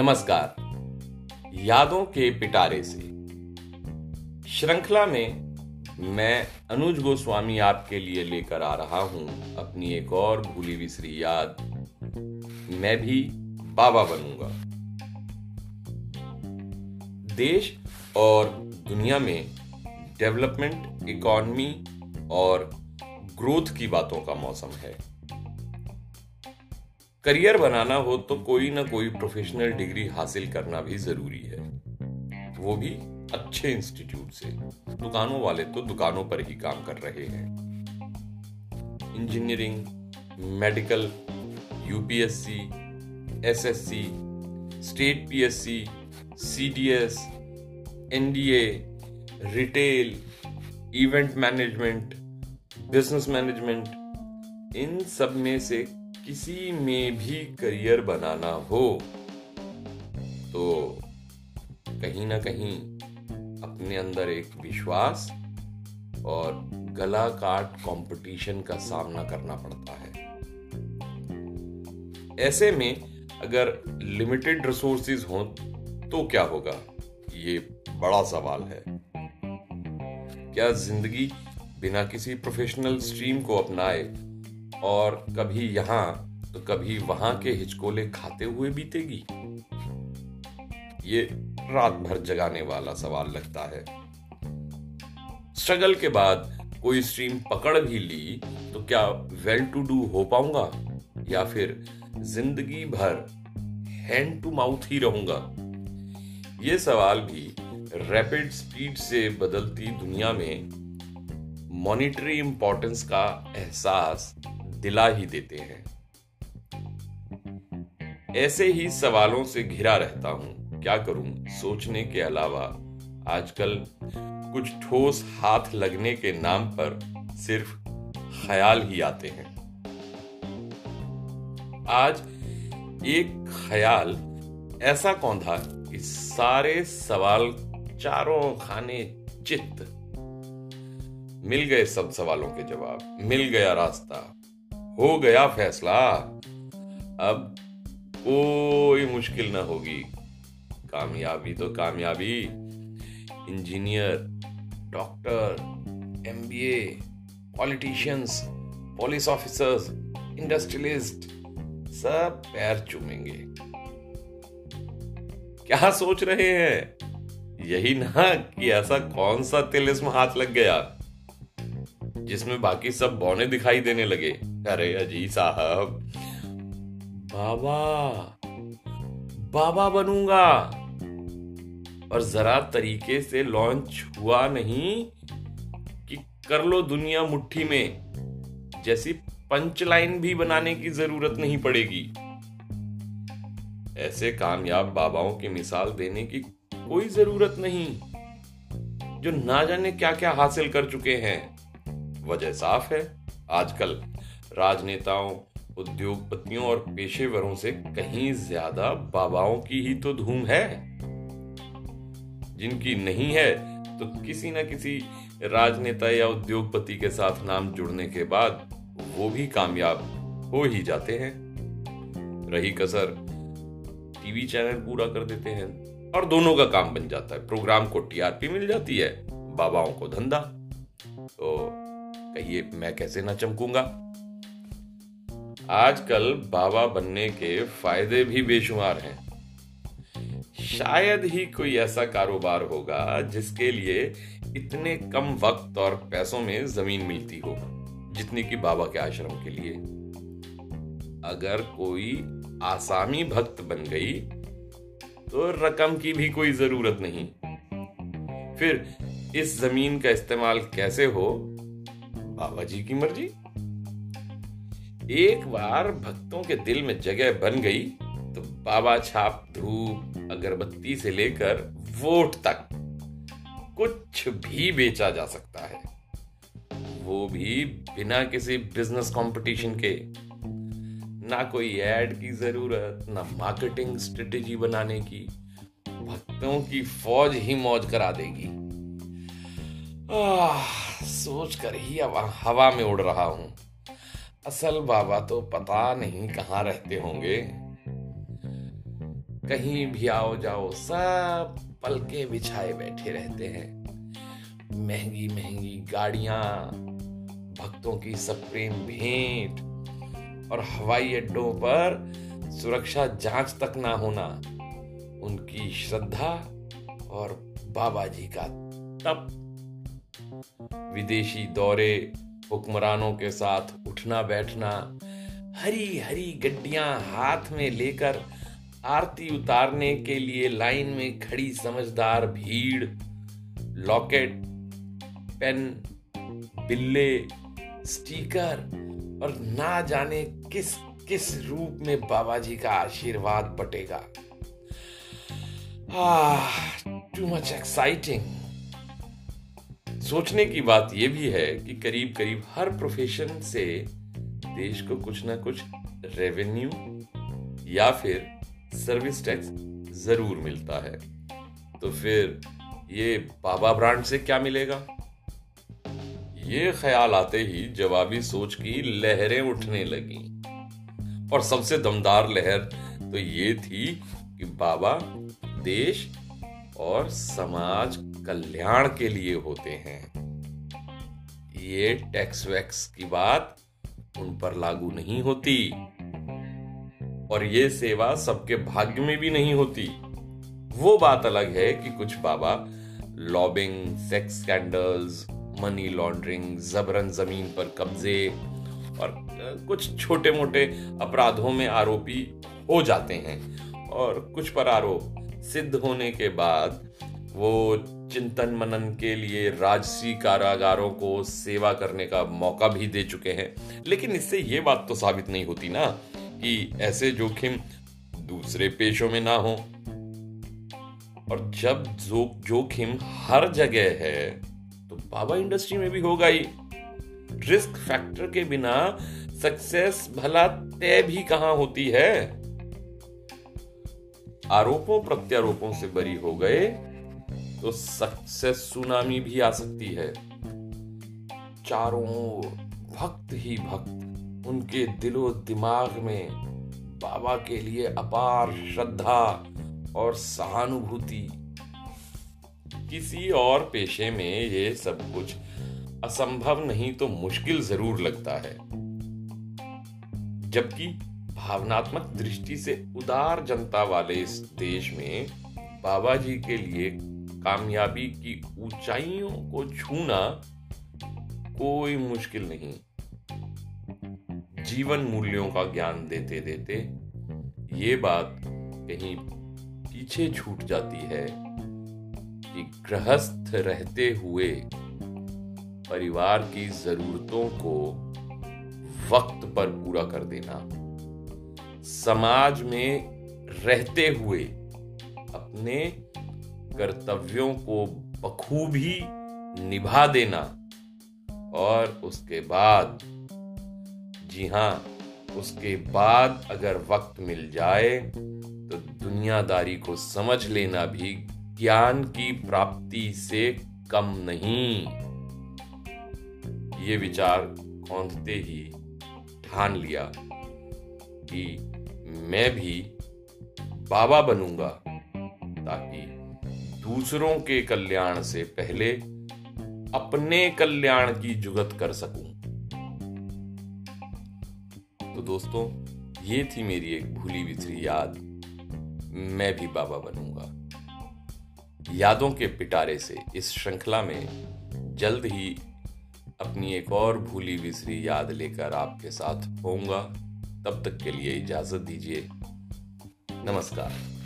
नमस्कार। यादों के पिटारे से। श्रृंखला में मैं अनुज गोस्वामी आपके लिए लेकर आ रहा हूँ अपनी एक और भूली बिसरी याद। मैं भी बाबा बनूँगा। देश और दुनिया में डेवलपमेंट, इकोनॉमी और ग्रोथ की बातों का मौसम है। करियर बनाना हो तो कोई ना कोई प्रोफेशनल डिग्री हासिल करना भी ज़रूरी है। वो भी अच्छे इंस्टीट्यूट से। दुकानों वाले तो दुकानों पर ही काम कर रहे हैं। Engineering medical UPSC SSC state PSC CDS NDA retail event management business management इन सब में से किसी में भी करियर बनाना हो तो कहीं ना कहीं अपने अंदर एक विश्वास और गला काट कंपटीशन का सामना करना पड़ता है। ऐसे में अगर लिमिटेड रिसोर्सेज हो तो क्या होगा? ये बड़ा सवाल है। क्या ज़िंदगी बिना किसी प्रोफेशनल स्ट्रीम को अपनाए और कभी यहाँ तो कभी वहाँ के हिचकोले खाते हुए बीतेगी। ये रात भर जगाने वाला सवाल लगता है। स्ट्रगल के बाद कोई स्ट्रीम पकड़ भी ली तो क्या वेल टू डू हो पाऊँगा? या फिर ज़िंदगी भर हैंड टू माउथ ही रहूँगा? ये सवाल भी रैपिड स्पीड से बदलती दुनिया में मॉनिटरी इंपॉर्टेंस का एहसास दिला ही देते हैं। ऐसे ही सवालों से घिरा रहता हूँ। क्या करूँ? सोचने के अलावा आजकल कुछ ठोस हाथ लगने के नाम पर सिर्फ़ ख्याल ही आते हैं। आज एक ख्याल, ऐसा कौन था कि सारे सवाल चारों खाने चित्त। मिल गए सब सवालों के जवाब, मिल गया रास्ता। हो गया फैसला। अब कोई मुश्किल ना होगी। कामयाबी तो कामयाबी। Engineer, doctor MBA politicians, police officers, industrialist, सब पैर चूमेंगे। क्या सोच रहे हैं? यही ना कि ऐसा कौन सा तिल इसमें हाथ लग गया, जिसमें बाकी सब बौने दिखाई देने लगे। अरे अजी साहब। बाबा बाबा बनूँगा। और जरा तरीके से लॉन्च हुआ नहीं कि कर लो दुनिया मुट्ठी में, जैसी पंच लाइन भी बनाने की ज़रूरत नहीं पड़ेगी। ऐसे कामयाब बाबाओं की मिसाल देने की कोई ज़रूरत नहीं, जो ना जाने क्या क्या हासिल कर चुके हैं। वजह साफ़ है, आजकल राजनेताओं, उद्योगपतियों और पेशेवरों से कहीं ज़्यादा बाबाओं की ही तो धूम है। जिनकी नहीं है तो किसी ना किसी राजनेता या उद्योगपति के साथ नाम जुड़ने के बाद वो भी कामयाब हो ही जाते हैं। रही कसर, टीवी चैनल पूरा कर देते हैं और दोनों का काम बन जाता है। प्रोग्राम को टीआरपी मिल जाती है, बाबाओं को धंधा। तो कहिए, मैं कैसे ना चमकूँगा? आजकल बाबा बनने के फ़ायदे भी बेशुमार हैं। शायद ही कोई ऐसा कारोबार होगा जिसके लिए इतने कम वक्त और पैसों में ज़मीन मिलती हो, जितनी कि बाबा के आश्रम के लिए। अगर कोई आसामी भक्त बन गई तो रकम की भी कोई ज़रूरत नहीं। फिर इस ज़मीन का इस्तेमाल कैसे हो? बाबा जी की मर्ज़ी। एक बार भक्तों के दिल में जगह बन गई तो बाबा छाप धूप अगरबत्ती से लेकर वोट तक। कुछ भी बेचा जा सकता है। वो भी बिना किसी बिज़नेस कंपटीशन के। ना कोई ऐड की ज़रूरत ना मार्केटिंग स्ट्रेटेजी बनाने की। भक्तों की फौज ही मौज करा देगी। आ, सोच कर ही हवा में उड़ रहा हूँ। असल बाबा तो पता नहीं कहाँ रहते होंगे। कहीं भी आओ जाओ, सब पलके बिछाए बैठे रहते हैं। महँगी महँगी गाड़ियाँ, भक्तों की सप्रेम भेंट, और हवाई अड्डों पर सुरक्षा जाँच तक ना होना, उनकी श्रद्धा और बाबा जी का तप। विदेशी दौरे हुक्मरानों के साथ उठना बैठना, हरी हरी गड्डियाँ हाथ में लेकर आरती उतारने के लिए लाइन में खड़ी समझदार भीड़, लॉकेट, पेन, बिल्ले, स्टीकर और ना जाने किस किस रूप में बाबा जी का आशीर्वाद बटेगा। टू मच एक्साइटिंग सोचने की बात यह भी है कि करीब करीब हर प्रोफेशन से देश को कुछ ना कुछ रेवेन्यू या फिर सर्विस टैक्स ज़रूर मिलता है। तो फिर ये बाबा ब्रांड से क्या मिलेगा? ये ख्याल आते ही जवाबी सोच की लहरें उठने लगी। और सबसे दमदार लहर तो ये थी कि बाबा देश और समाज कल्याण के लिए होते हैं। ये टैक्स वैक्स की बात उन पर लागू नहीं होती। और ये सेवा सबके भाग्य में भी नहीं होती। वो बात अलग है कि कुछ बाबा lobbying sex scandals money laundering जबरन ज़मीन पर कब्जे और कुछ छोटे मोटे अपराधों में आरोपी हो जाते हैं। और कुछ पर आरोप सिद्ध होने के बाद वो चिंतन मनन के लिए राजसी कारागारों को सेवा करने का मौका भी दे चुके हैं। लेकिन इससे ये बात तो साबित नहीं होती ना कि ऐसे जोखिम दूसरे पेशों में ना हो। और जब जो जोखिम हर जगह है तो बाबा इंडस्ट्री में भी होगा ही रिस्क फैक्टर के बिना सक्सेस भला तय भी कहाँ होती है? आरोपों प्रत्यारोपों से बरी हो गए तो सक्सेस सुनामी भी आ सकती है। चारों भक्त ही भक्त, उनके दिलो दिमाग में बाबा के लिए अपार श्रद्धा और सहानुभूति। किसी और पेशे में ये सब कुछ असंभव नहीं तो मुश्किल ज़रूर लगता है। जबकि भावनात्मक दृष्टि से उदार जनता वाले इस देश में बाबा जी के लिए कामयाबी की ऊंचाइयों को छूना कोई मुश्किल नहीं। जीवन मूल्यों का ज्ञान देते देते ये बात कहीं पीछे छूट जाती है कि गृहस्थ रहते हुए परिवार की जरूरतों को वक्त पर पूरा कर देना, समाज में रहते हुए अपने कर्तव्यों को बखूबी निभा देना और उसके बाद, जी हाँ, उसके बाद अगर वक्त मिल जाए तो दुनियादारी को समझ लेना भी ज्ञान की प्राप्ति से कम नहीं। ये विचार कौंधते ही ठान लिया कि मैं भी बाबा बनूँगा ताकि दूसरों के कल्याण से पहले अपने कल्याण की जुगत कर सकूँ। तो दोस्तों, ये थी मेरी एक भूली बिछड़ी याद। मैं भी बाबा बनूँगा। यादों के पिटारे से इस श्रृंखला में जल्द ही अपनी एक और भूली बिसरी याद लेकर आपके साथ होऊँगा। तब तक के लिए इजाज़त दीजिए। नमस्कार।